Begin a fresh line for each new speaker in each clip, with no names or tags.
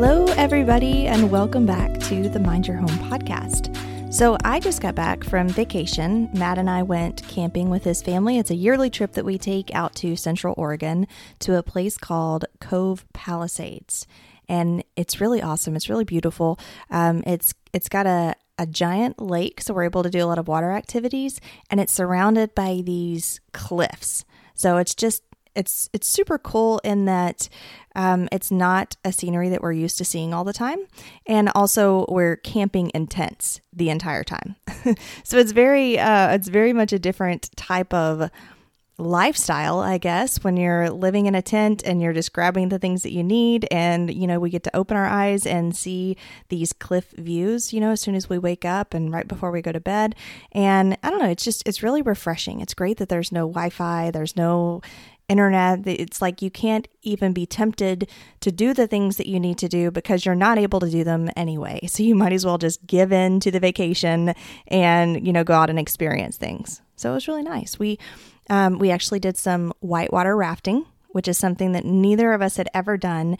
Hello, everybody, and welcome back to the Mind Your Home podcast. So, I just got back from vacation. Matt and I went camping with his family. It's a yearly trip that we take out to Central Oregon to a place called Cove Palisades. And it's really awesome. It's really beautiful. Um, it's it's got a, a giant lake, so we're able to do a lot of water activities, and it's surrounded by these cliffs. So it's just it's it's super cool in that um, it's not a scenery that we're used to seeing all the time, and also we're camping in tents the entire time. so it's very uh, it's very much a different type of lifestyle, I guess, when you're living in a tent and you're just grabbing the things that you need. And, you know, we get to open our eyes and see these cliff views, you know, as soon as we wake up and right before we go to bed. And I don't know, it's just, it's really refreshing. It's great that there's no Wi Fi, there's no internet. It's like you can't even be tempted to do the things that you need to do because you're not able to do them anyway. So you might as well just give in to the vacation and, you know, go out and experience things. So it was really nice. We um, we actually did some whitewater rafting, which is something that neither of us had ever done.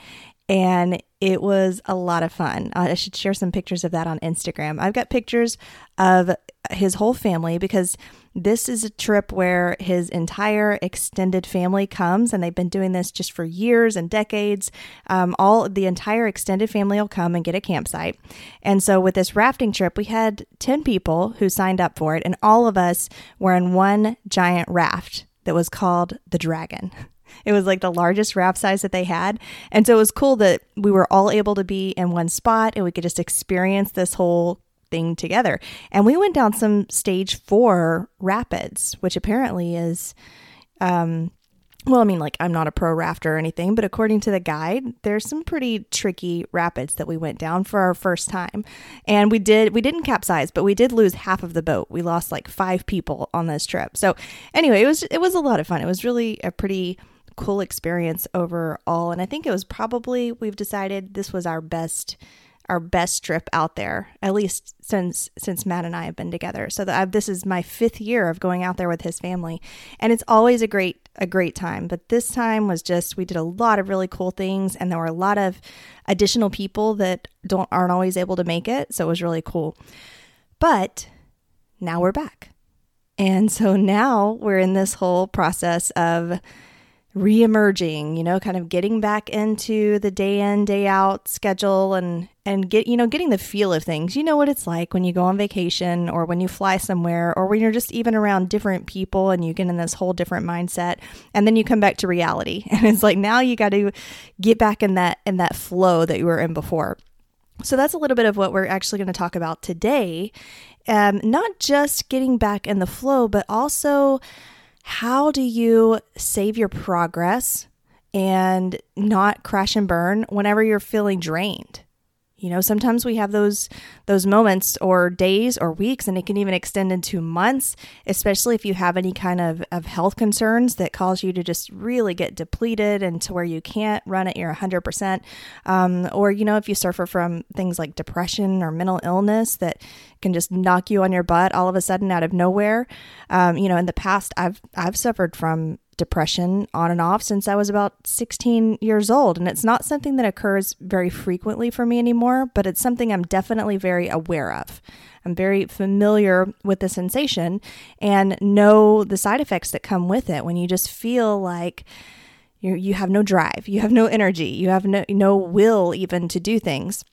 And it was a lot of fun. I should share some pictures of that on Instagram. I've got pictures of his whole family because this is a trip where his entire extended family comes, and they've been doing this just for years and decades. Um, all the entire extended family will come and get a campsite. And so, with this rafting trip, we had 10 people who signed up for it, and all of us were in one giant raft that was called the Dragon. It was like the largest raft size that they had. And so it was cool that we were all able to be in one spot and we could just experience this whole thing together. And we went down some stage four rapids, which apparently is, um, well, I mean, like I'm not a pro rafter or anything, but according to the guide, there's some pretty tricky rapids that we went down for our first time. And we did, we didn't capsize, but we did lose half of the boat. We lost like five people on this trip. So anyway, it was, it was a lot of fun. It was really a pretty cool experience overall. And I think it was probably, we've decided this was our best our best trip out there, at least since since Matt and I have been together. So this is my fifth year of going out there with his family, and it's always a great a great time. But this time was just we did a lot of really cool things, and there were a lot of additional people that don't aren't always able to make it. So it was really cool. But now we're back, and so now we're in this whole process of re-emerging you know kind of getting back into the day in day out schedule and and get you know getting the feel of things. You know what it's like when you go on vacation or when you fly somewhere or when you're just even around different people and you get in this whole different mindset and then you come back to reality. And it's like now you got to get back in that in that flow that you were in before. So that's a little bit of what we're actually going to talk about today. Um, not just getting back in the flow but also how do you save your progress and not crash and burn whenever you're feeling drained you know, sometimes we have those those moments or days or weeks and it can even extend into months, especially if you have any kind of, of health concerns that cause you to just really get depleted and to where you can't run at your 100%. Um, or, you know, if you suffer from things like depression or mental illness that can just knock you on your butt all of a sudden out of nowhere. Um, you know, in the past, I've I've suffered from depression on and off since I was about 16 years old. And it's not something that occurs very frequently for me anymore, but it's something I'm definitely very aware of. I'm very familiar with the sensation and know the side effects that come with it when you just feel like you you have no drive, you have no energy, you have no no will even to do things.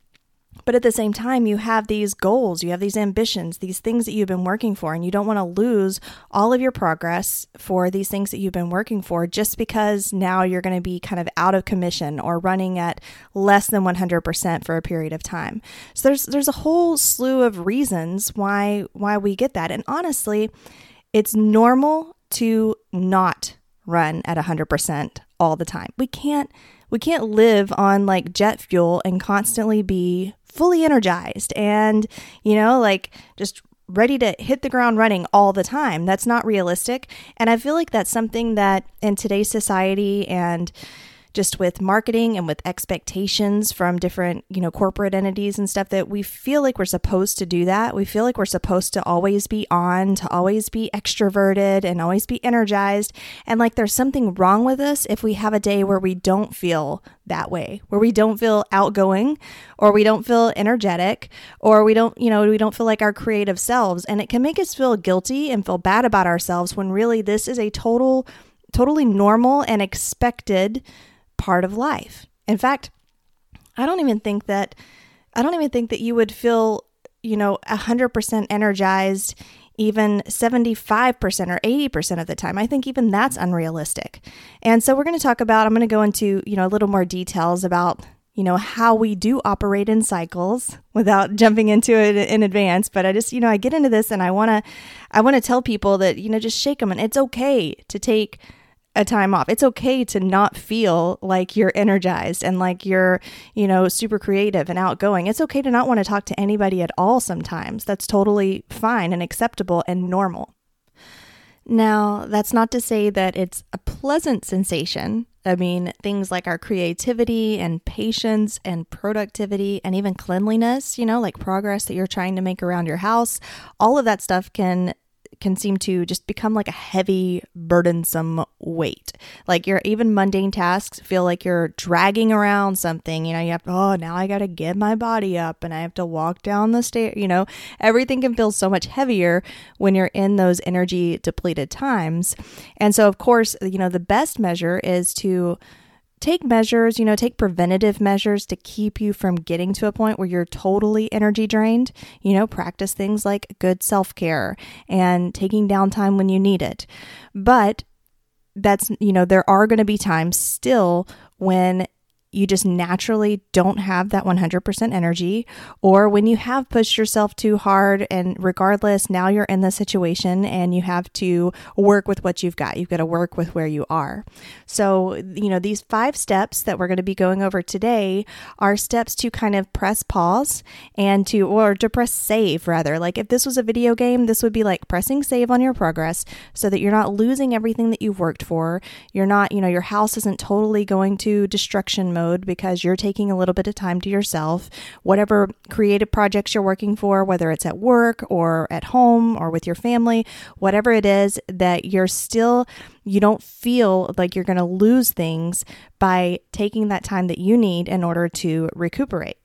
But at the same time, you have these goals, you have these ambitions, these things that you've been working for, and you don't want to lose all of your progress for these things that you've been working for just because now you're going to be kind of out of commission or running at less than 100% for a period of time. So there's there's a whole slew of reasons why why we get that. And honestly, it's normal to not run at 100% all the time. We can't we can't live on like jet fuel and constantly be fully energized and, you know, like just ready to hit the ground running all the time. That's not realistic. And I feel like that's something that in today's society and just with marketing and with expectations from different, you know, corporate entities and stuff that we feel like we're supposed to do that. We feel like we're supposed to always be on, to always be extroverted and always be energized. And like there's something wrong with us if we have a day where we don't feel that way, where we don't feel outgoing or we don't feel energetic or we don't, you know, we don't feel like our creative selves. And it can make us feel guilty and feel bad about ourselves when really this is a total, totally normal and expected part of life. In fact, I don't even think that I don't even think that you would feel, you know, 100% energized even 75% or 80% of the time. I think even that's unrealistic. And so we're going to talk about I'm going to go into, you know, a little more details about you know how we do operate in cycles without jumping into it in advance but i just you know i get into this and i want to i want to tell people that you know just shake them and it's okay to take a time off. It's okay to not feel like you're energized and like you're, you know, super creative and outgoing. It's okay to not want to talk to anybody at all sometimes. That's totally fine and acceptable and normal. Now, that's not to say that it's a pleasant sensation. I mean, things like our creativity and patience and productivity and even cleanliness, you know, like progress that you're trying to make around your house, all of that stuff can can seem to just become like a heavy, burdensome weight. Like your even mundane tasks feel like you're dragging around something. You know, you have, to oh, now I got to get my body up and I have to walk down the stair. You know, everything can feel so much heavier when you're in those energy depleted times. And so, of course, you know, the best measure is to take measures, you know, take preventative measures to keep you from getting to a point where you're totally energy drained. You know, practice things like good self care and taking downtime when you need it. But that's, you know, there are going to be times still when you just naturally don't have that 100% energy, or when you have pushed yourself too hard, and regardless, now you're in the situation and you have to work with what you've got. You've got to work with where you are. So, you know, these five steps that we're going to be going over today are steps to kind of press pause and to, or to press save rather. Like if this was a video game, this would be like pressing save on your progress so that you're not losing everything that you've worked for. You're not, you know, your house isn't totally going to destruction mode mode because you're taking a little bit of time to yourself. Whatever creative projects you're working for, whether it's at work or at home or with your family, whatever it is that you're still, you don't feel like you're going to lose things by taking that time that you need in order to recuperate.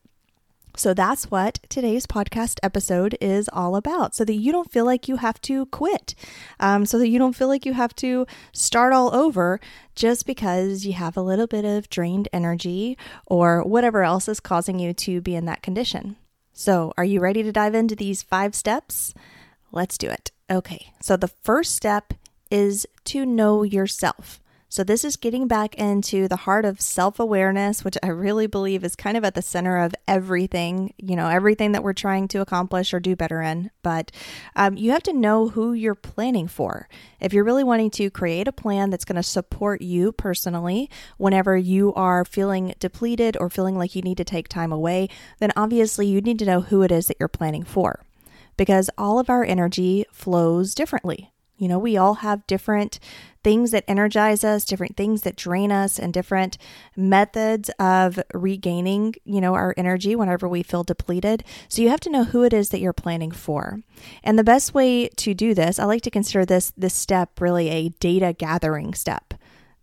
So that's what today's podcast episode is all about, so that you don't feel like you have to quit, um, so that you don't feel like you have to start all over just because you have a little bit of drained energy or whatever else is causing you to be in that condition. So, are you ready to dive into these five steps? Let's do it. Okay, so the first step is to know yourself. So, this is getting back into the heart of self awareness, which I really believe is kind of at the center of everything, you know, everything that we're trying to accomplish or do better in. But um, you have to know who you're planning for. If you're really wanting to create a plan that's going to support you personally whenever you are feeling depleted or feeling like you need to take time away, then obviously you need to know who it is that you're planning for because all of our energy flows differently. You know, we all have different things that energize us, different things that drain us, and different methods of regaining, you know, our energy whenever we feel depleted. So you have to know who it is that you're planning for. And the best way to do this, I like to consider this this step really a data gathering step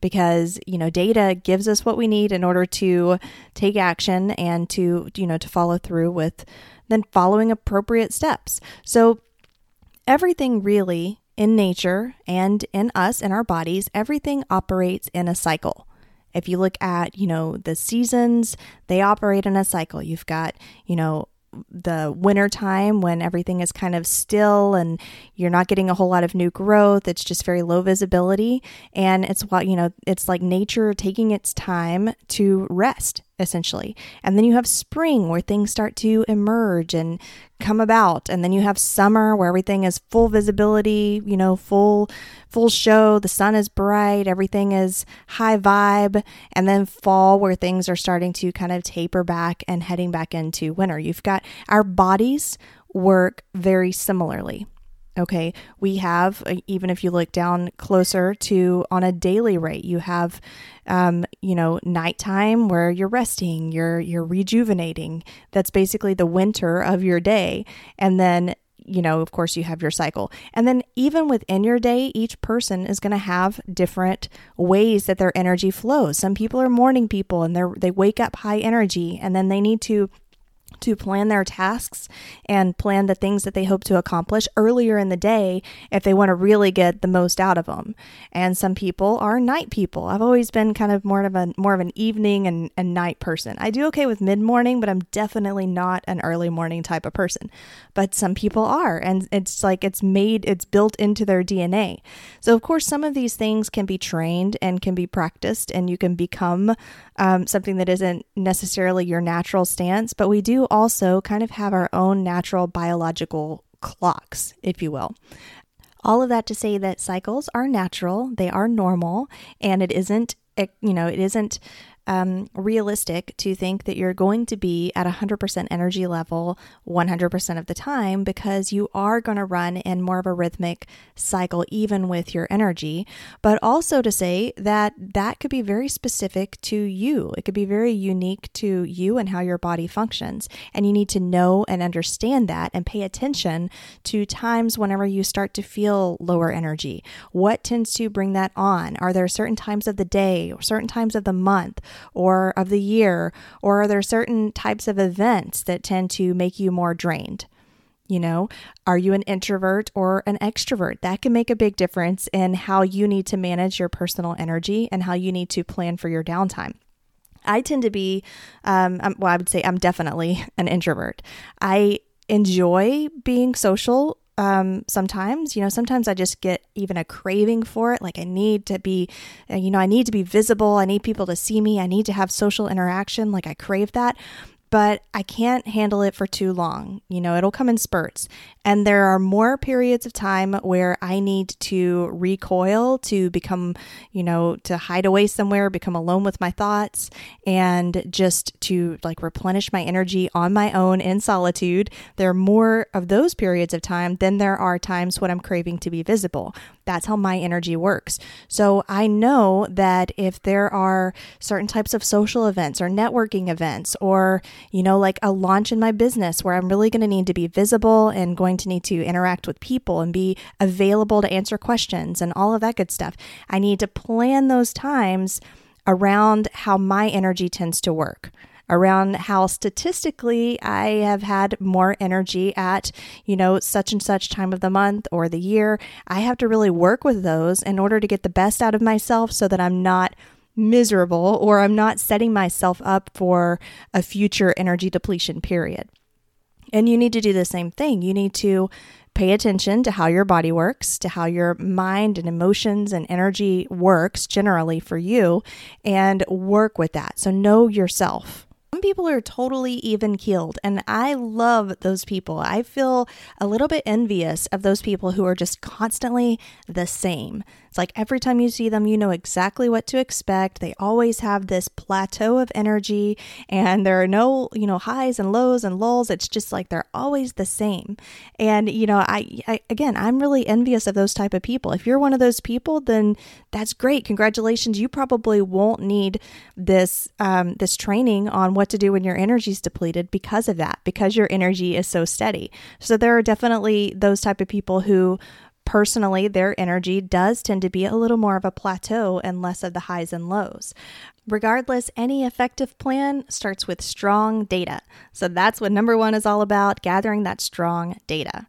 because you know data gives us what we need in order to take action and to you know to follow through with then following appropriate steps so everything really in nature and in us, in our bodies, everything operates in a cycle. If you look at, you know, the seasons, they operate in a cycle. You've got, you know, the winter time when everything is kind of still and you're not getting a whole lot of new growth it's just very low visibility and it's what you know it's like nature taking its time to rest essentially. And then you have spring where things start to emerge and come about. And then you have summer where everything is full visibility, you know, full full show, the sun is bright, everything is high vibe, and then fall where things are starting to kind of taper back and heading back into winter. You've got our bodies work very similarly. Okay, we have, uh, even if you look down closer to on a daily rate, you have, um, you know, nighttime where you're resting, you're you're rejuvenating. That's basically the winter of your day, and then you know, of course, you have your cycle. And then, even within your day, each person is going to have different ways that their energy flows. Some people are morning people and they're, they wake up high energy and then they need to to plan their tasks and plan the things that they hope to accomplish earlier in the day if they want to really get the most out of them. And some people are night people. I've always been kind of more of a more of an evening and, and night person. I do okay with mid morning, but I'm definitely not an early morning type of person. But some people are, and it's like it's made it's built into their DNA. So of course some of these things can be trained and can be practiced and you can become um, something that isn't necessarily your natural stance, but we do also kind of have our own natural biological clocks, if you will. All of that to say that cycles are natural, they are normal, and it isn't, you know, it isn't um, realistic to think that you're going to be at 100% energy level 100% of the time because you are going to run in more of a rhythmic cycle, even with your energy. But also to say that that could be very specific to you. It could be very unique to you and how your body functions. And you need to know and understand that and pay attention to times whenever you start to feel lower energy. What tends to bring that on? Are there certain times of the day or certain times of the month? Or of the year? Or are there certain types of events that tend to make you more drained? You know, are you an introvert or an extrovert? That can make a big difference in how you need to manage your personal energy and how you need to plan for your downtime. I tend to be, um, well, I would say I'm definitely an introvert. I enjoy being social um, sometimes. You know, sometimes I just get even a craving for it. Like I need to be, uh, you know, I need to be visible. I need people to see me. I need to have social interaction. Like I crave that but I can't handle it for too long. You know, it'll come in spurts. And there are more periods of time where I need to recoil, to become, you know, to hide away somewhere, become alone with my thoughts, and just to like replenish my energy on my own in solitude. There are more of those periods of time than there are times when I'm craving to be visible. That's how my energy works. So I know that if there are certain types of social events or networking events or you know, like a launch in my business where I'm really going to need to be visible and going to need to interact with people and be available to answer questions and all of that good stuff. I need to plan those times around how my energy tends to work around how statistically I have had more energy at, you know, such and such time of the month or the year. I have to really work with those in order to get the best out of myself so that I'm not miserable or I'm not setting myself up for a future energy depletion period. And you need to do the same thing. You need to pay attention to how your body works, to how your mind and emotions and energy works generally for you, and work with that. So know yourself. Some people are totally even keeled, and I love those people. I feel a little bit envious of those people who are just constantly the same. It's like every time you see them, you know exactly what to expect. They always have this plateau of energy and there are no, you know, highs and lows and lulls. It's just like they're always the same. And, you know, I, I again, I'm really envious of those type of people. If you're one of those people, then that's great. Congratulations. You probably won't need this, um, this training on what to do when your energy is depleted because of that, because your energy is so steady. So there are definitely those type of people who Personally, their energy does tend to be a little more of a plateau and less of the highs and lows. Regardless, any effective plan starts with strong data. So that's what number one is all about gathering that strong data.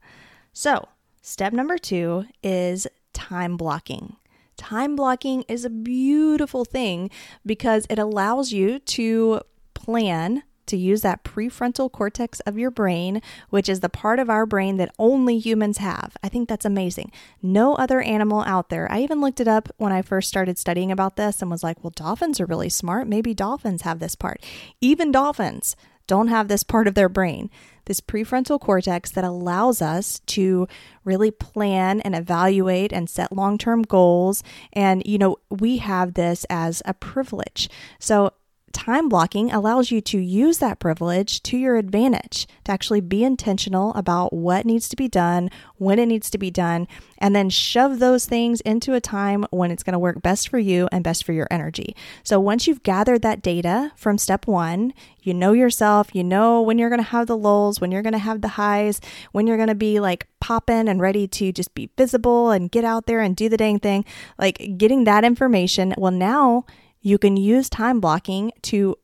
So, step number two is time blocking. Time blocking is a beautiful thing because it allows you to plan to use that prefrontal cortex of your brain, which is the part of our brain that only humans have. I think that's amazing. No other animal out there. I even looked it up when I first started studying about this and was like, well, dolphins are really smart. Maybe dolphins have this part. Even dolphins don't have this part of their brain, this prefrontal cortex that allows us to really plan and evaluate and set long term goals. And, you know, we have this as a privilege. So, time blocking allows you to use that privilege to your advantage, to actually be intentional about what needs to be done, when it needs to be done, and then shove those things into a time when it's going to work best for you and best for your energy. So once you've gathered that data from step one, you know yourself, you know when you're going to have the lulls, when you're going to have the highs, when you're going to be like popping and ready to just be visible and get out there and do the dang thing. Like getting that information, well, now you can use time blocking to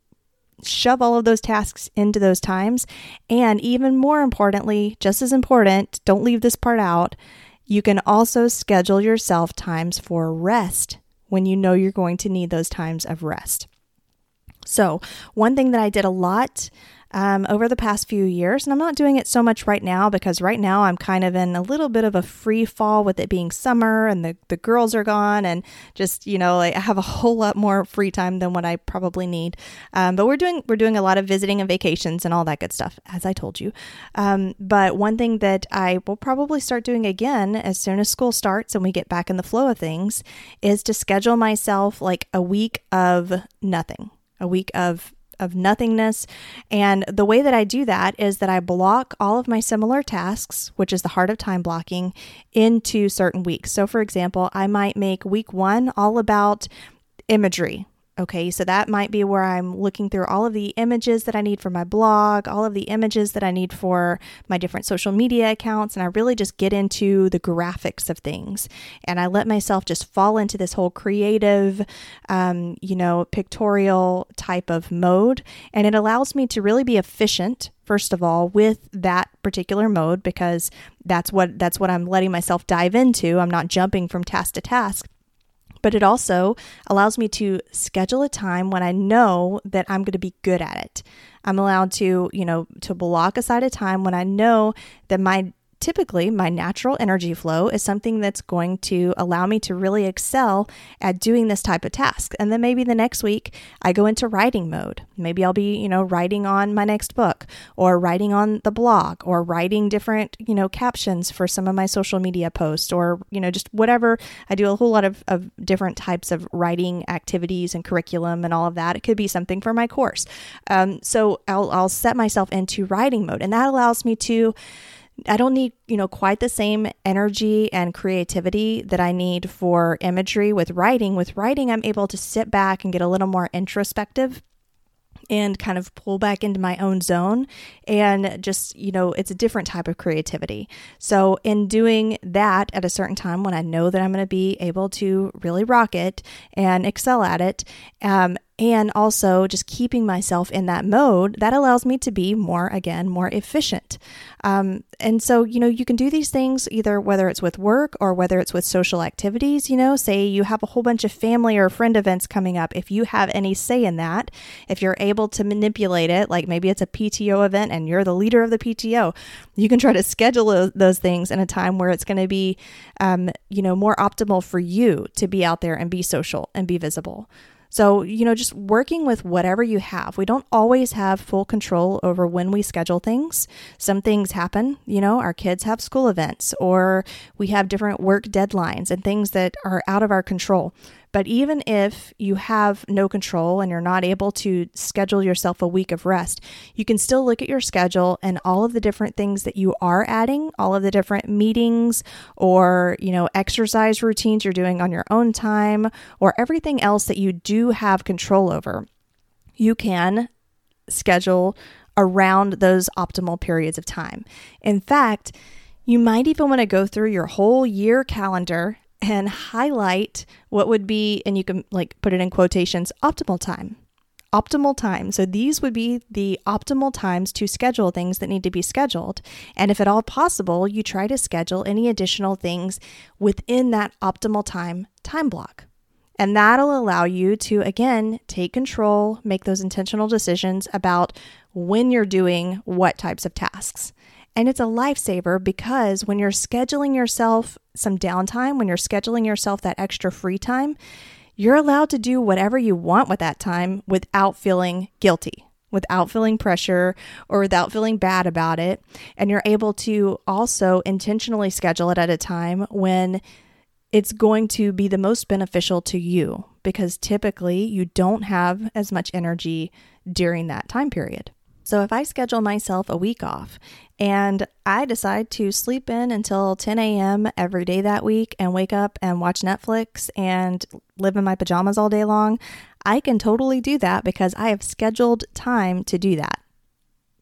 shove all of those tasks into those times. And even more importantly, just as important, don't leave this part out, you can also schedule yourself times for rest when you know you're going to need those times of rest. So, one thing that I did a lot um, over the past few years. And I'm not doing it so much right now because right now I'm kind of in a little bit of a free fall with it being summer and the, the girls are gone and just, you know, like I have a whole lot more free time than what I probably need. Um, but we're doing, we're doing a lot of visiting and vacations and all that good stuff, as I told you. Um, but one thing that I will probably start doing again as soon as school starts and we get back in the flow of things is to schedule myself like a week of nothing, a week of of nothingness. And the way that I do that is that I block all of my similar tasks, which is the heart of time blocking, into certain weeks. So, for example, I might make week one all about imagery, Okay, so that might be where I'm looking through all of the images that I need for my blog, all of the images that I need for my different social media accounts, and I really just get into the graphics of things. And I let myself just fall into this whole creative, um, you know, pictorial type of mode. And it allows me to really be efficient first of all with that particular mode because that's what that's what I'm letting myself dive into. I'm not jumping from task to task but it also allows me to schedule a time when I know that I'm going to be good at it. I'm allowed to, you know, to block aside a time when I know that my typically my natural energy flow is something that's going to allow me to really excel at doing this type of task. And then maybe the next week I go into writing mode. Maybe I'll be, you know, writing on my next book or writing on the blog or writing different, you know, captions for some of my social media posts or, you know, just whatever. I do a whole lot of, of different types of writing activities and curriculum and all of that. It could be something for my course. Um, so I'll, I'll set myself into writing mode and that allows me to I don't need, you know, quite the same energy and creativity that I need for imagery with writing. With writing, I'm able to sit back and get a little more introspective and kind of pull back into my own zone and just you know it's a different type of creativity so in doing that at a certain time when i know that i'm going to be able to really rock it and excel at it um, and also just keeping myself in that mode that allows me to be more again more efficient. Um, and so you know you can do these things either whether it's with work or whether it's with social activities you know say you have a whole bunch of family or friend events coming up. If you have any say in that if you're able to manipulate it like maybe it's a pto event and you're the leader of the pto you can try to schedule those things in a time where it's going to be um, you know more optimal for you to be out there and be social and be visible so, you know, just working with whatever you have. We don't always have full control over when we schedule things. Some things happen, you know, our kids have school events or we have different work deadlines and things that are out of our control. But even if you have no control and you're not able to schedule yourself a week of rest, you can still look at your schedule and all of the different things that you are adding, all of the different meetings or, you know, exercise routines you're doing on your own time or everything else that you do have control over. You can schedule around those optimal periods of time. In fact, you might even want to go through your whole year calendar and highlight what would be, and you can like put it in quotations, optimal time. Optimal time. So these would be the optimal times to schedule things that need to be scheduled. And if at all possible, you try to schedule any additional things within that optimal time time block. And that'll allow you to, again, take control, make those intentional decisions about when you're doing what types of tasks. And it's a lifesaver because when you're scheduling yourself some downtime, when you're scheduling yourself that extra free time, you're allowed to do whatever you want with that time without feeling guilty, without feeling pressure, or without feeling bad about it. And you're able to also intentionally schedule it at a time when it's going to be the most beneficial to you because typically you don't have as much energy during that time period. So if I schedule myself a week off and I decide to sleep in until 10 a.m. every day that week and wake up and watch Netflix and live in my pajamas all day long, I can totally do that because I have scheduled time to do that.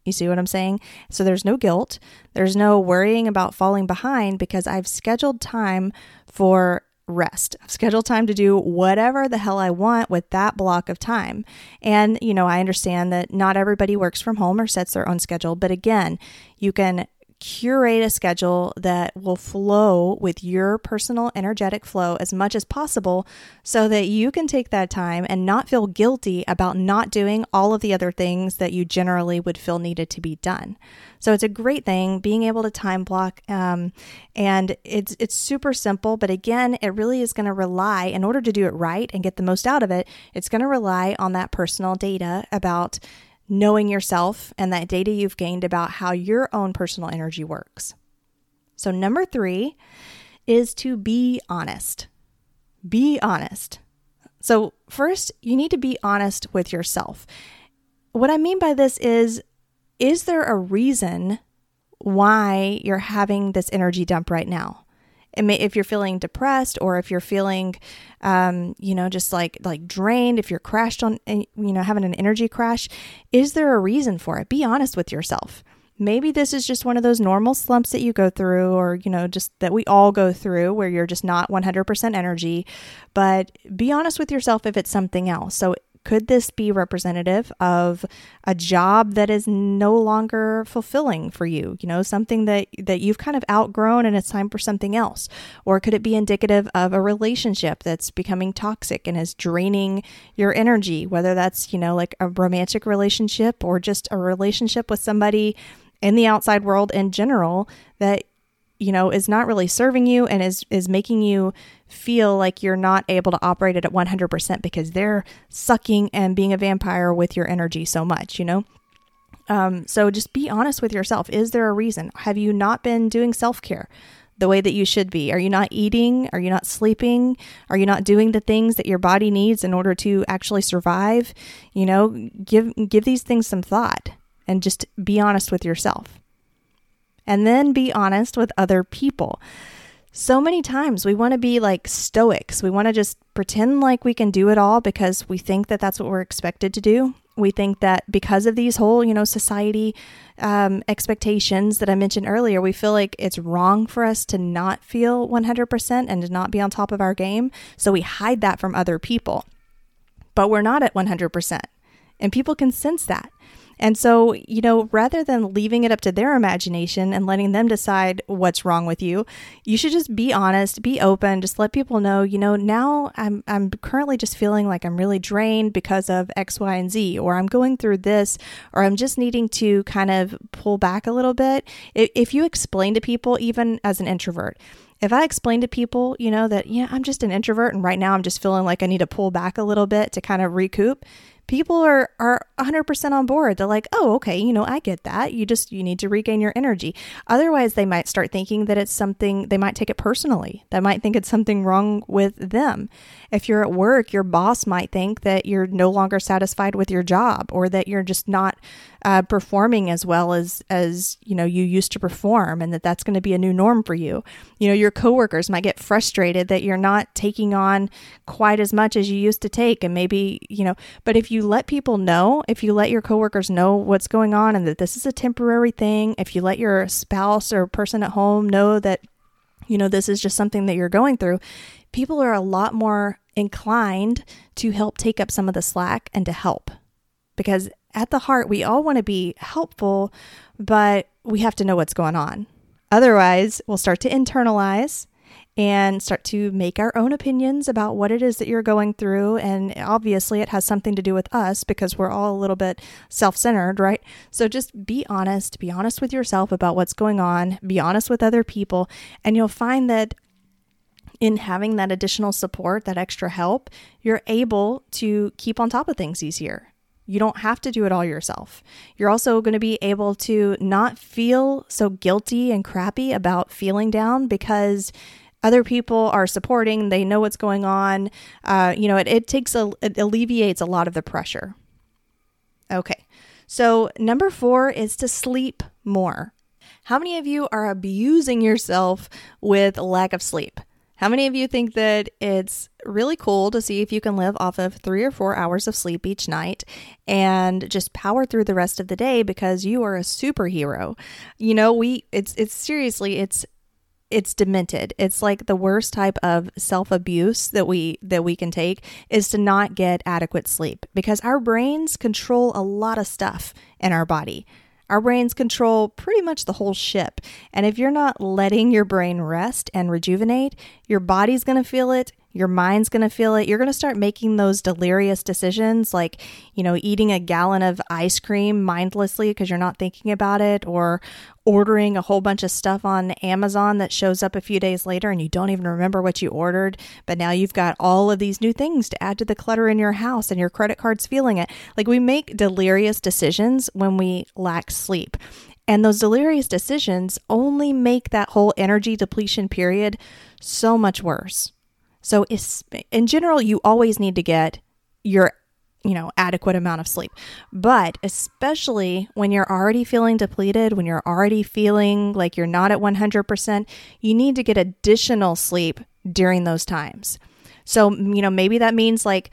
You see what I'm saying? So there's no guilt. There's no worrying about falling behind because I've scheduled time for rest. I've scheduled time to do whatever the hell I want with that block of time. And, you know, I understand that not everybody works from home or sets their own schedule, but again, you can curate a schedule that will flow with your personal energetic flow as much as possible so that you can take that time and not feel guilty about not doing all of the other things that you generally would feel needed to be done. So it's a great thing being able to time block, um, and it's it's super simple. But again, it really is going to rely in order to do it right and get the most out of it. It's going to rely on that personal data about knowing yourself and that data you've gained about how your own personal energy works. So, number three is to be honest. Be honest. So, first, you need to be honest with yourself. What I mean by this is is there a reason why you're having this energy dump right now? If you're feeling depressed or if you're feeling um, you know just like like drained if you're crashed on eh, you know having an energy crash is there a reason for it? Be honest with yourself. Maybe this is just one of those normal slumps that you go through or you know just that we all go through where you're just not 100% energy but be honest with yourself if it's something else. So could this be representative of a job that is no longer fulfilling for you? You know, something that that you've kind of outgrown and it's time for something else. Or could it be indicative of a relationship that's becoming toxic and is draining your energy, whether that's, you know, like a romantic relationship or just a relationship with somebody in the outside world in general that you know is not really serving you and is is making you feel like you're not able to operate it at 100% because they're sucking and being a vampire with your energy so much you know? Um, so just be honest with yourself. Is there a reason? Have you not been doing self-care the way that you should be? Are you not eating? Are you not sleeping? Are you not doing the things that your body needs in order to actually survive? You know give give these things some thought and just be honest with yourself and then be honest with other people. So many times we want to be like stoics. We want to just pretend like we can do it all because we think that that's what we're expected to do. We think that because of these whole, you know, society um, expectations that I mentioned earlier, we feel like it's wrong for us to not feel 100% and to not be on top of our game. So we hide that from other people. But we're not at 100%. And people can sense that. And so, you know, rather than leaving it up to their imagination and letting them decide what's wrong with you, you should just be honest, be open, just let people know, you know, now I'm I'm currently just feeling like I'm really drained because of X, Y, and Z, or I'm going through this, or I'm just needing to kind of pull back a little bit. If you explain to people, even as an introvert, if I explain to people, you know, that, yeah, I'm just an introvert and right now I'm just feeling like I need to pull back a little bit to kind of recoup, people are are 100% on board. They're like, "Oh, okay, you know, I get that. You just you need to regain your energy." Otherwise, they might start thinking that it's something they might take it personally. They might think it's something wrong with them. If you're at work, your boss might think that you're no longer satisfied with your job or that you're just not uh, performing as well as as you know you used to perform and that that's going to be a new norm for you. You know your coworkers might get frustrated that you're not taking on quite as much as you used to take and maybe you know but if you let people know if you let your coworkers know what's going on and that this is a temporary thing if you let your spouse or person at home know that you know this is just something that you're going through people are a lot more inclined to help take up some of the slack and to help because at the heart, we all want to be helpful, but we have to know what's going on. Otherwise, we'll start to internalize and start to make our own opinions about what it is that you're going through. And obviously, it has something to do with us because we're all a little bit self centered, right? So just be honest, be honest with yourself about what's going on, be honest with other people, and you'll find that in having that additional support, that extra help, you're able to keep on top of things easier. You don't have to do it all yourself. You're also going to be able to not feel so guilty and crappy about feeling down because other people are supporting, they know what's going on. Uh, you know, it, it takes a, it alleviates a lot of the pressure. Okay. So, number four is to sleep more. How many of you are abusing yourself with lack of sleep? How many of you think that it's really cool to see if you can live off of three or four hours of sleep each night and just power through the rest of the day because you are a superhero? You know, we it's it's seriously it's it's demented. It's like the worst type of self-abuse that we that we can take is to not get adequate sleep because our brains control a lot of stuff in our body. Our brains control pretty much the whole ship. And if you're not letting your brain rest and rejuvenate, your body's going to feel it, your mind's going to feel it. You're going to start making those delirious decisions like, you know, eating a gallon of ice cream mindlessly because you're not thinking about it or ordering a whole bunch of stuff on Amazon that shows up a few days later and you don't even remember what you ordered, but now you've got all of these new things to add to the clutter in your house and your credit card's feeling it. Like we make delirious decisions when we lack sleep. And those delirious decisions only make that whole energy depletion period so much worse. So, in general, you always need to get your you know adequate amount of sleep. But especially when you're already feeling depleted when you're already feeling like you're not at 100% you need to get additional sleep during those times. So you know maybe that means like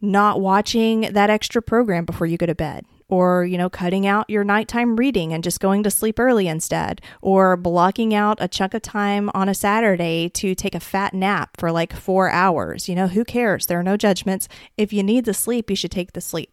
not watching that extra program before you go to bed or you know cutting out your nighttime reading and just going to sleep early instead or blocking out a chunk of time on a saturday to take a fat nap for like 4 hours. You know who cares? There are no judgments. If you need the sleep you should take the sleep.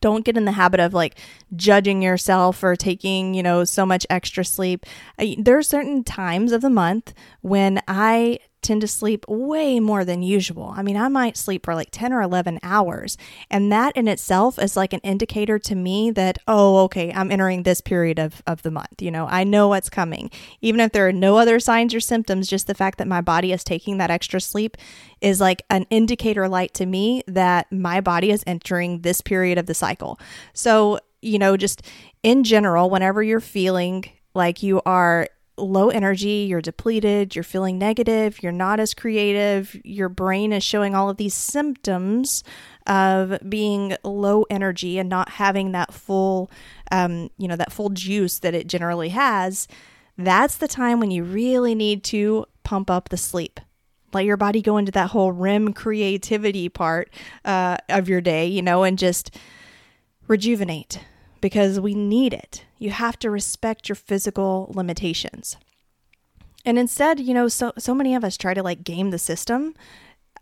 Don't get in the habit of like judging yourself for taking, you know, so much extra sleep. There are certain times of the month when I tend to sleep way more than usual. I mean, I might sleep for like 10 or 11 hours. And that in itself is like an indicator to me that, oh, okay, I'm entering this period of, of the month. You know, I know what's coming. Even if there are no other signs or symptoms, just the fact that my body is taking that extra sleep is like an indicator light to me that my body is entering this period of the cycle. So, you know, just in general, whenever you're feeling like you are low energy, you're depleted, you're feeling negative, you're not as creative, your brain is showing all of these symptoms of being low energy and not having that full, um, you know, that full juice that it generally has. That's the time when you really need to pump up the sleep. Let your body go into that whole REM creativity part uh, of your day, you know, and just rejuvenate because we need it. You have to respect your physical limitations. And instead, you know, so so many of us try to like game the system.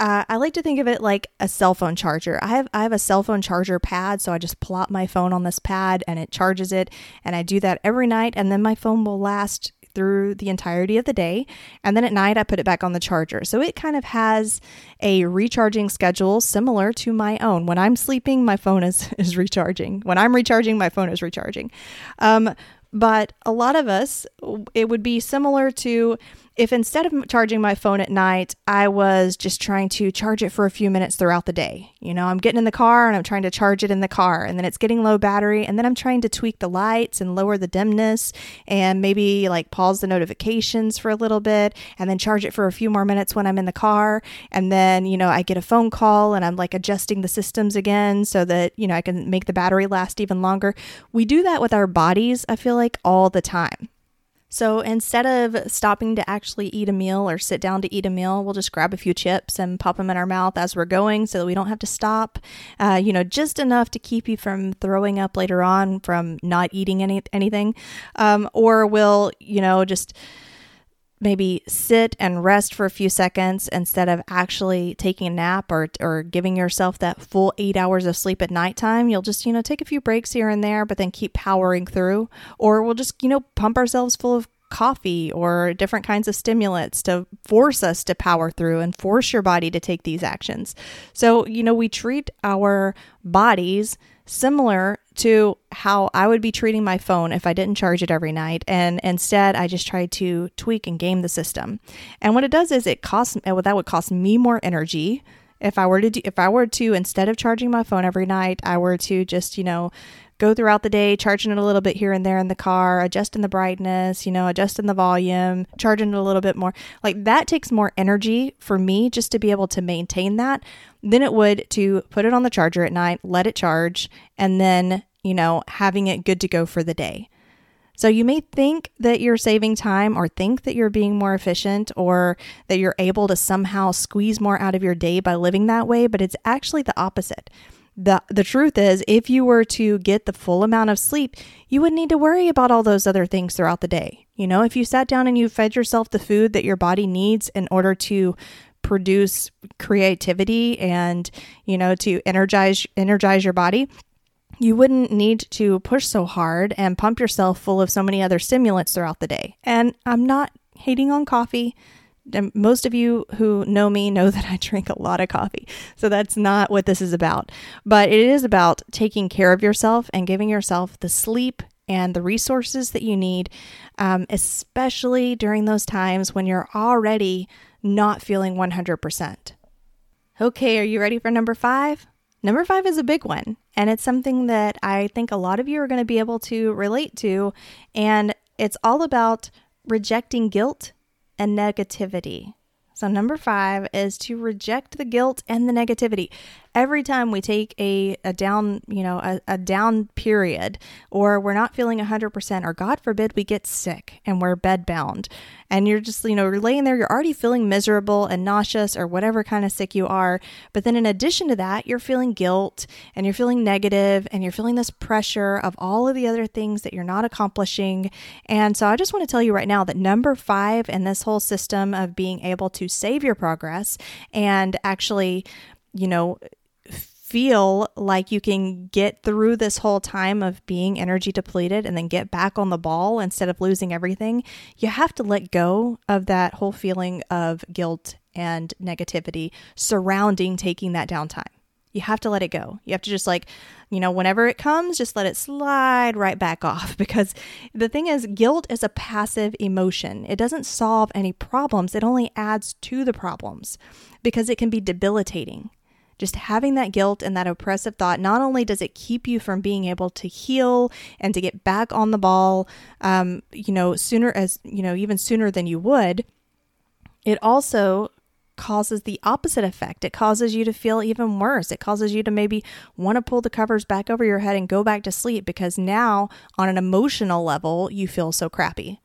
Uh, I like to think of it like a cell phone charger. I have I have a cell phone charger pad, so I just plop my phone on this pad and it charges it, and I do that every night, and then my phone will last through the entirety of the day. And then at night, I put it back on the charger. So it kind of has a recharging schedule similar to my own. When I'm sleeping, my phone is, is recharging. When I'm recharging, my phone is recharging. Um, but a lot of us, it would be similar to if instead of charging my phone at night, I was just trying to charge it for a few minutes throughout the day. You know, I'm getting in the car and I'm trying to charge it in the car, and then it's getting low battery, and then I'm trying to tweak the lights and lower the dimness and maybe like pause the notifications for a little bit and then charge it for a few more minutes when I'm in the car. And then, you know, I get a phone call and I'm like adjusting the systems again so that, you know, I can make the battery last even longer. We do that with our bodies, I feel like, all the time. So instead of stopping to actually eat a meal or sit down to eat a meal, we'll just grab a few chips and pop them in our mouth as we're going so that we don't have to stop. Uh, you know, just enough to keep you from throwing up later on from not eating any anything. Um, or we'll, you know, just maybe sit and rest for a few seconds instead of actually taking a nap or, or giving yourself that full eight hours of sleep at nighttime. You'll just, you know, take a few breaks here and there, but then keep powering through. Or we'll just, you know, pump ourselves full of coffee or different kinds of stimulants to force us to power through and force your body to take these actions. So, you know, we treat our bodies similar to how I would be treating my phone if I didn't charge it every night. And instead, I just tried to tweak and game the system. And what it does is it costs, well, that would cost me more energy. If I were to do, if I were to instead of charging my phone every night, I were to just, you know, go throughout the day, charging it a little bit here and there in the car, adjusting the brightness, you know, adjusting the volume, charging it a little bit more. Like that takes more energy for me just to be able to maintain that than it would to put it on the charger at night, let it charge, and then, you know, having it good to go for the day. So you may think that you're saving time or think that you're being more efficient or that you're able to somehow squeeze more out of your day by living that way, but it's actually the opposite. The the truth is if you were to get the full amount of sleep, you wouldn't need to worry about all those other things throughout the day. You know, if you sat down and you fed yourself the food that your body needs in order to produce creativity and you know to energize energize your body you wouldn't need to push so hard and pump yourself full of so many other stimulants throughout the day and i'm not hating on coffee most of you who know me know that I drink a lot of coffee. So that's not what this is about. But it is about taking care of yourself and giving yourself the sleep and the resources that you need, um, especially during those times when you're already not feeling 100%. Okay, are you ready for number five? Number five is a big one, and it's something that I think a lot of you are going to be able to relate to. And it's all about rejecting guilt and negativity. So, number five is to reject the guilt and the negativity every time we take a, a down, you know, a, a down period, or we're not feeling 100%, or God forbid we get sick and we're bedbound, and you're just, you know, you're laying there, you're already feeling miserable and nauseous or whatever kind of sick you are. But then in addition to that, you're feeling guilt and you're feeling negative and you're feeling this pressure of all of the other things that you're not accomplishing. And so I just want to tell you right now that number five in this whole system of being able to save your progress and actually, you know, feel like you can get through this whole time of being energy depleted and then get back on the ball instead of losing everything, you have to let go of that whole feeling of guilt and negativity surrounding taking that downtime. You have to let it go. You have to just like, you know, whenever it comes, just let it slide right back off. Because the thing is, guilt is a passive emotion. It doesn't solve any problems, it only adds to the problems because it can be debilitating just having that guilt and that oppressive thought, not only does it keep you from being able to heal and to get back on the ball, um, you know, sooner as, you know, even sooner than you would, it also causes the opposite effect. It causes you to feel even worse. It causes you to maybe want to pull the covers back over your head and go back to sleep because now, on an emotional level, you feel so crappy.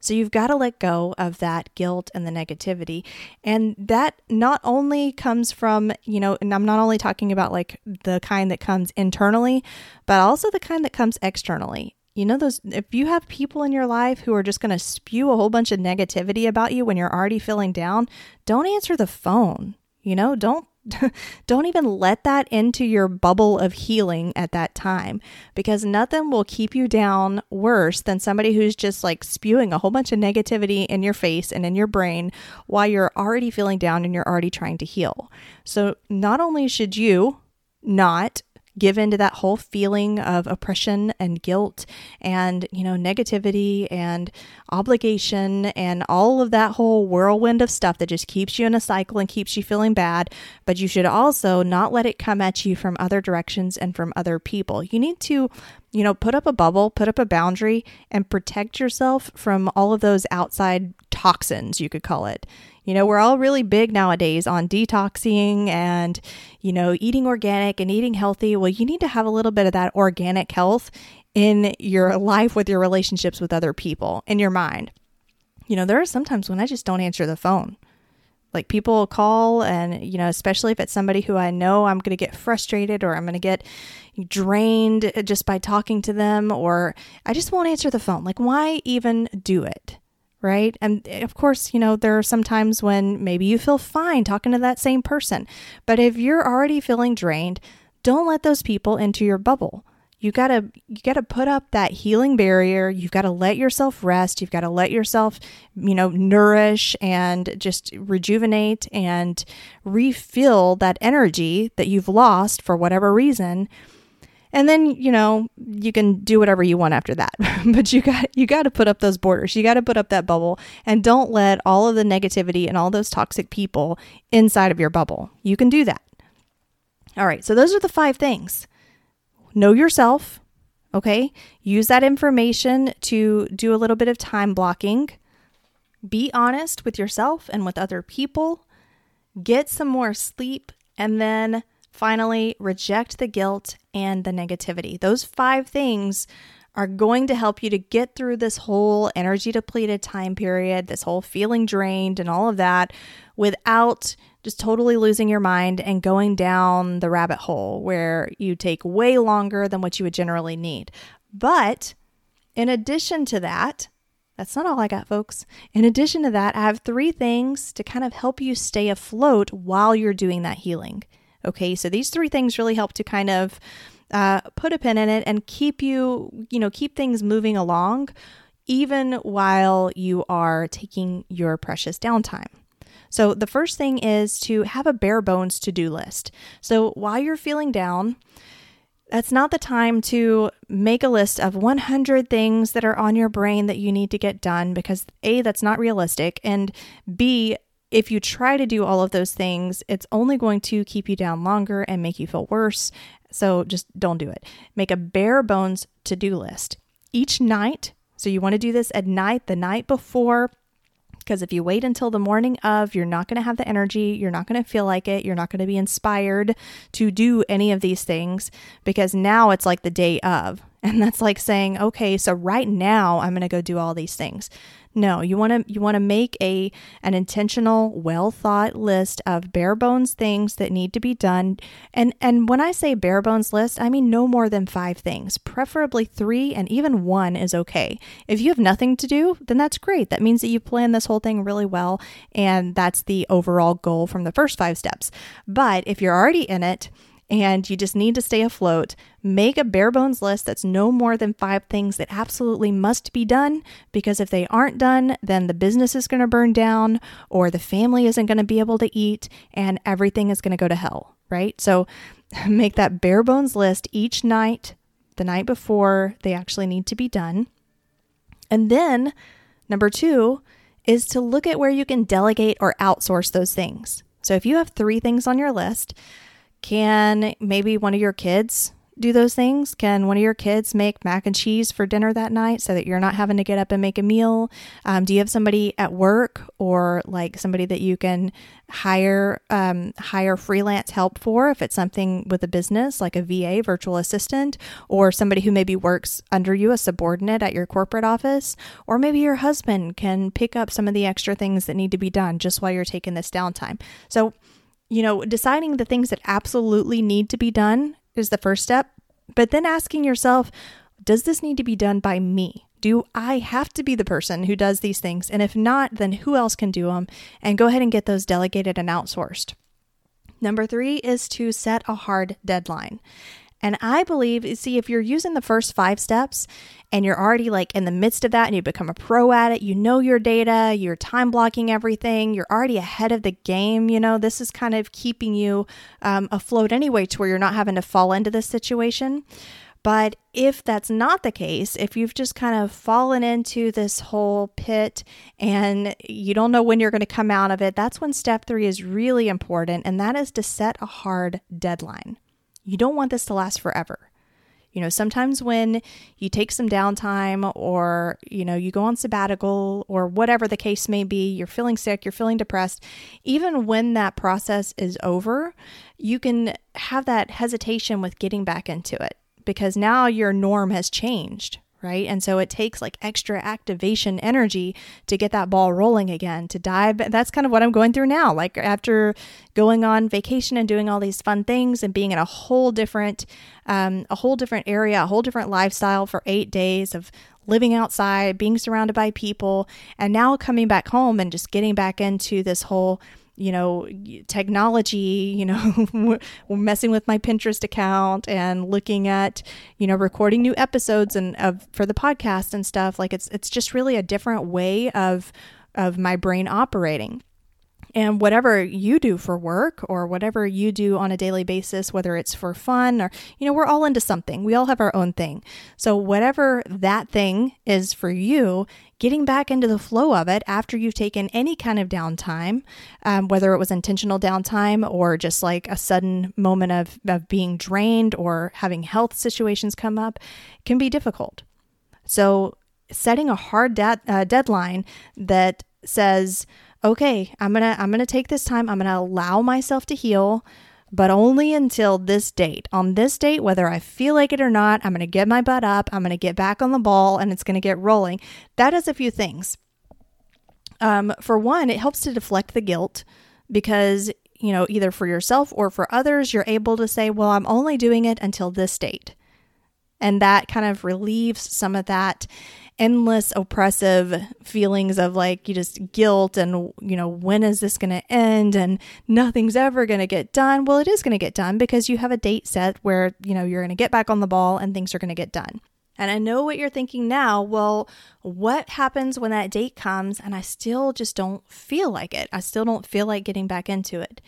So you've got to let go of that guilt and the negativity. And that not only comes from, you know, and I'm not only talking about like the kind that comes internally, but also the kind that comes externally. You know, those, if you have people in your life who are just going to spew a whole bunch of negativity about you when you're already feeling down, don't answer the phone. You know, don't don't even let that into your bubble of healing at that time because nothing will keep you down worse than somebody who's just like spewing a whole bunch of negativity in your face and in your brain while you're already feeling down and you're already trying to heal. So, not only should you not give into that whole feeling of oppression and guilt and, you know, negativity and obligation and all of that whole whirlwind of stuff that just keeps you in a cycle and keeps you feeling bad. But you should also not let it come at you from other directions and from other people. You need to you know, put up a bubble, put up a boundary, and protect yourself from all of those outside toxins, you could call it. You know, we're all really big nowadays on detoxing and, you know, eating organic and eating healthy. Well, you need to have a little bit of that organic health in your life with your relationships with other people, in your mind. You know, there are sometimes when I just don't answer the phone. Like people call, and, you know, especially if it's somebody who I know I'm going to get frustrated or I'm going to get drained just by talking to them, or I just won't answer the phone. Like, why even do it? Right? And eh, of course, you know, there are some times when maybe you feel fine talking to that same person. But if you're already feeling drained, don't let those people into your bubble. you got to you got to put up that healing barrier. You've got to let yourself rest. You've got to let yourself, you know, nourish and just rejuvenate and refill that energy that you've lost for whatever reason. And then, you know, you can do whatever you want after that. but you got you got to put up those borders. You got to put up that bubble and don't let all of the negativity and all those toxic people inside of your bubble. You can do that. All right, so those are the five things know yourself, okay? Use that information to do a little bit of time blocking. Be honest with yourself and with other people. Get some more sleep. And then finally, reject the guilt and the negativity. Those five things are going to help you to get through this whole energy depleted time period, this whole feeling drained, and all of that without just totally losing your mind and going down the rabbit hole where you take way longer than what you would generally need. But in addition to that, that's not all I got, folks. In addition to that, I have three things to kind of help you stay afloat while you're doing that healing. Okay, so these three things really help to kind of uh, put a pin in it and keep you, you know, keep things moving along even while you are taking your precious downtime. So, the first thing is to have a bare bones to do list. So, while you're feeling down, that's not the time to make a list of 100 things that are on your brain that you need to get done because A, that's not realistic. And B, if you try to do all of those things, it's only going to keep you down longer and make you feel worse. So just don't do it. Make a bare bones to do list each night. So you want to do this at night, the night before because if you wait until the morning of, you're not going to have the energy, you're not going to feel like it, you're not going to be inspired to do any of these things because now it's like the day of. And that's like saying, okay, so right now I'm going to go do all these things. No, you want to you want to make a an intentional, well thought list of bare bones things that need to be done. And and when I say bare bones list, I mean no more than 5 things. Preferably 3 and even 1 is okay. If you have nothing to do, then that's great. That means that you plan this whole thing really well and that's the overall goal from the first 5 steps. But if you're already in it, and you just need to stay afloat, make a bare bones list that's no more than five things that absolutely must be done. Because if they aren't done, then the business is going to burn down, or the family isn't going to be able to eat, and everything is going to go to hell, right? So make that bare bones list each night, the night before they actually need to be done. And then, number two, is to look at where you can delegate or outsource those things. So if you have three things on your list, can maybe one of your kids do those things? Can one of your kids make mac and cheese for dinner that night so that you're not having to get up and make a meal? Um, do you have somebody at work or like somebody that you can hire um, hire freelance help for if it's something with a business like a VA virtual assistant or somebody who maybe works under you a subordinate at your corporate office or maybe your husband can pick up some of the extra things that need to be done just while you're taking this downtime. So you know, deciding the things that absolutely need to be done is the first step, but then asking yourself, does this need to be done by me? Do I have to be the person who does these things? And if not, then who else can do them? And go ahead and get those delegated and outsourced. Number three is to set a hard deadline. And I believe, see, if you're using the first five steps and you're already like in the midst of that and you become a pro at it, you know your data, you're time blocking everything, you're already ahead of the game, you know, this is kind of keeping you um, afloat anyway to where you're not having to fall into this situation. But if that's not the case, if you've just kind of fallen into this whole pit and you don't know when you're going to come out of it, that's when step three is really important, and that is to set a hard deadline. You don't want this to last forever. You know, sometimes when you take some downtime or, you know, you go on sabbatical or whatever the case may be, you're feeling sick, you're feeling depressed, even when that process is over, you can have that hesitation with getting back into it because now your norm has changed, right? And so it takes like extra activation energy to get that ball rolling again, to dive. That's kind of what I'm going through now. Like after going on vacation and doing all these fun things and being in a whole different, um, a whole different area, a whole different lifestyle for eight days of living outside, being surrounded by people, and now coming back home and just getting back into this whole you know, technology, you know, messing with my Pinterest account and looking at, you know, recording new episodes and of for the podcast and stuff. Like it's it's just really a different way of of my brain operating. And whatever you do for work or whatever you do on a daily basis, whether it's for fun or, you know, we're all into something. We all have our own thing. So, whatever that thing is for you, getting back into the flow of it after you've taken any kind of downtime, um, whether it was intentional downtime or just like a sudden moment of, of being drained or having health situations come up, can be difficult. So, setting a hard de- uh, deadline that says, okay, I'm going to I'm going to take this time. I'm going to allow myself to heal, but only until this date. On this date, whether I feel like it or not, I'm going to get my butt up. I'm going to get back on the ball and it's going to get rolling. That is a few things. Um, for one, it helps to deflect the guilt because, you know, either for yourself or for others, you're able to say, well, I'm only doing it until this date. And that kind of relieves some of that endless oppressive feelings of like you just guilt and you know when is this going to end and nothing's ever going to get done well it is going to get done because you have a date set where you know you're going to get back on the ball and things are going to get done and I know what you're thinking now. Well, what happens when that date comes and I still just don't feel like it? I still don't feel like getting back into it.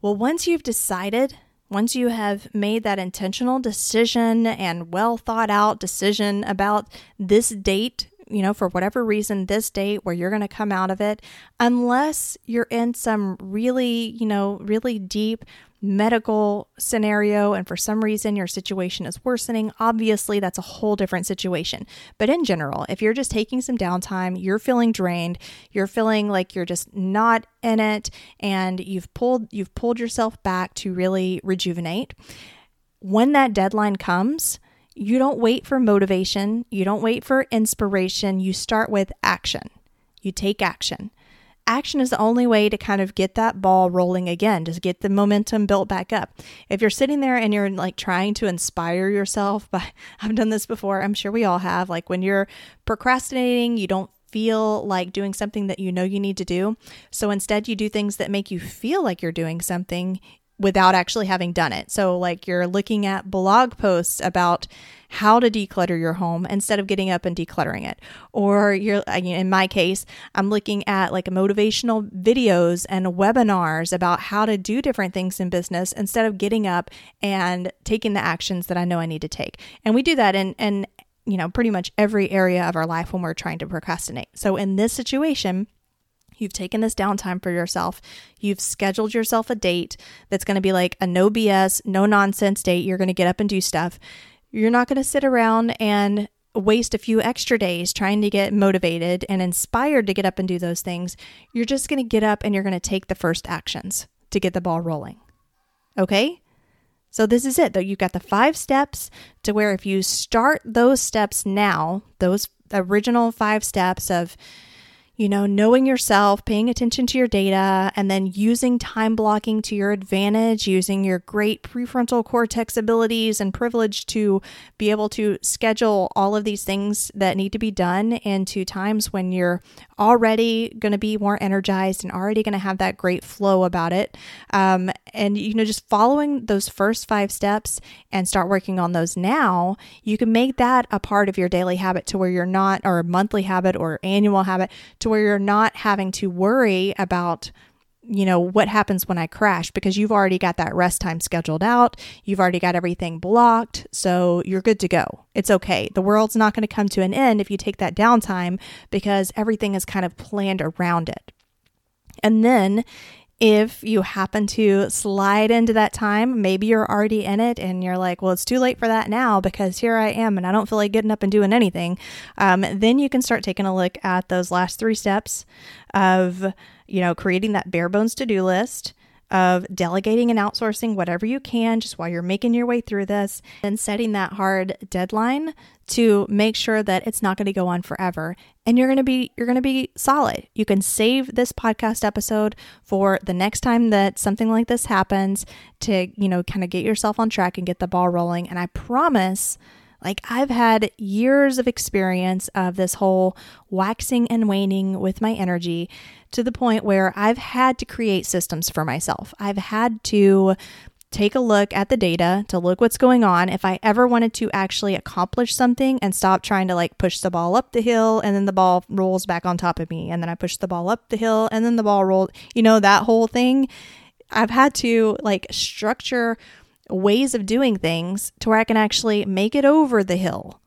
Well, once you've decided once you have made that intentional decision and well thought out decision about this date, you know, for whatever reason, this date where you're going to come out of it, unless you're in some really, you know, really deep medical scenario and for some reason your situation is worsening, obviously that's a whole different situation. But in general, if you're just taking some downtime, you're feeling drained, you're feeling like you're just not in it and you've pulled you've pulled yourself back to really rejuvenate. When that deadline comes, you don't wait for motivation, you don't wait for inspiration, you start with action. You take action action is the only way to kind of get that ball rolling again, just get the momentum built back up. If you're sitting there and you're like trying to inspire yourself, but I've done this before, I'm sure we all have, like when you're procrastinating, you don't feel like doing something that you know you need to do. So instead, you do things that make you feel like you're doing something without actually having done it. So, like you're looking at blog posts about how to declutter your home instead of getting up and decluttering it. Or you're, in my case, I'm looking at like motivational videos and webinars about how to do different things in business instead of getting up and taking the actions that I know I need to take. And we do that in, in you know, pretty much every area of our life when we're trying to procrastinate. So, in this situation, You've taken this downtime for yourself. You've scheduled yourself a date that's going to be like a no BS, no nonsense date. You're going to get up and do stuff. You're not going to sit around and waste a few extra days trying to get motivated and inspired to get up and do those things. You're just going to get up and you're going to take the first actions to get the ball rolling. Okay? So, this is it, though. You've got the five steps to where if you start those steps now, those original five steps of you know, knowing yourself, paying attention to your data, and then using time blocking to your advantage, using your great prefrontal cortex abilities and privilege to be able to schedule all of these things that need to be done into times when you're already going to be more energized and already going to have that great flow about it. Um, and, you know, just following those first five steps and start working on those now, you can make that a part of your daily habit to where you're not, or monthly habit or annual habit to where you're not having to worry about you know what happens when i crash because you've already got that rest time scheduled out. You've already got everything blocked so you're good to go. It's okay. The world's not going to come to an end if you take that downtime because everything is kind of planned around it. And then if you happen to slide into that time, maybe you're already in it and you're like, well, it's too late for that now because here I am and I don't feel like getting up and doing anything. Um, then you can start taking a look at those last three steps of, you know, creating that bare bones to do list of delegating and outsourcing whatever you can just while you're making your way through this and setting that hard deadline to make sure that it's not going to go on forever and you're going to be you're going to be solid. You can save this podcast episode for the next time that something like this happens to, you know, kind of get yourself on track and get the ball rolling and I promise Like, I've had years of experience of this whole waxing and waning with my energy to the point where I've had to create systems for myself. I've had to take a look at the data to look what's going on. If I ever wanted to actually accomplish something and stop trying to like push the ball up the hill and then the ball rolls back on top of me and then I push the ball up the hill and then the ball rolled, you know, that whole thing. I've had to like structure ways of doing things to where I can actually make it over the hill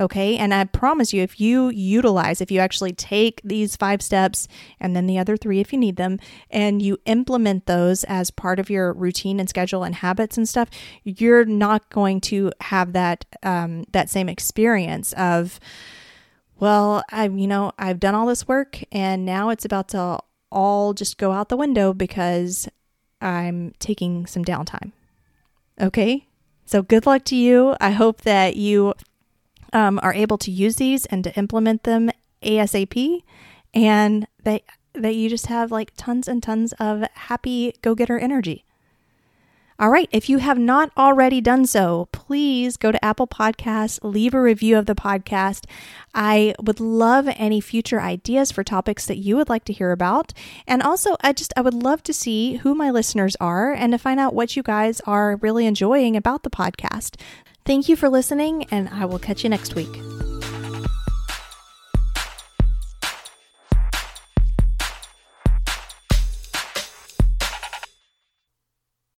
Okay. And I promise you, if you utilize, if you actually take these five steps and then the other three if you need them, and you implement those as part of your routine and schedule and habits and stuff, you're not going to have that um, that same experience of, well, I you know I've done all this work and now it's about to all just go out the window because I'm taking some downtime. Okay. So good luck to you. I hope that you um, are able to use these and to implement them ASAP, and that that you just have like tons and tons of happy go getter energy. All right, if you have not already done so, please go to Apple Podcasts, leave a review of the podcast. I would love any future ideas for topics that you would like to hear about. And also, I just I would love to see who my listeners are and to find out what you guys are really enjoying about the podcast. Thank you for listening, and I will catch you next week.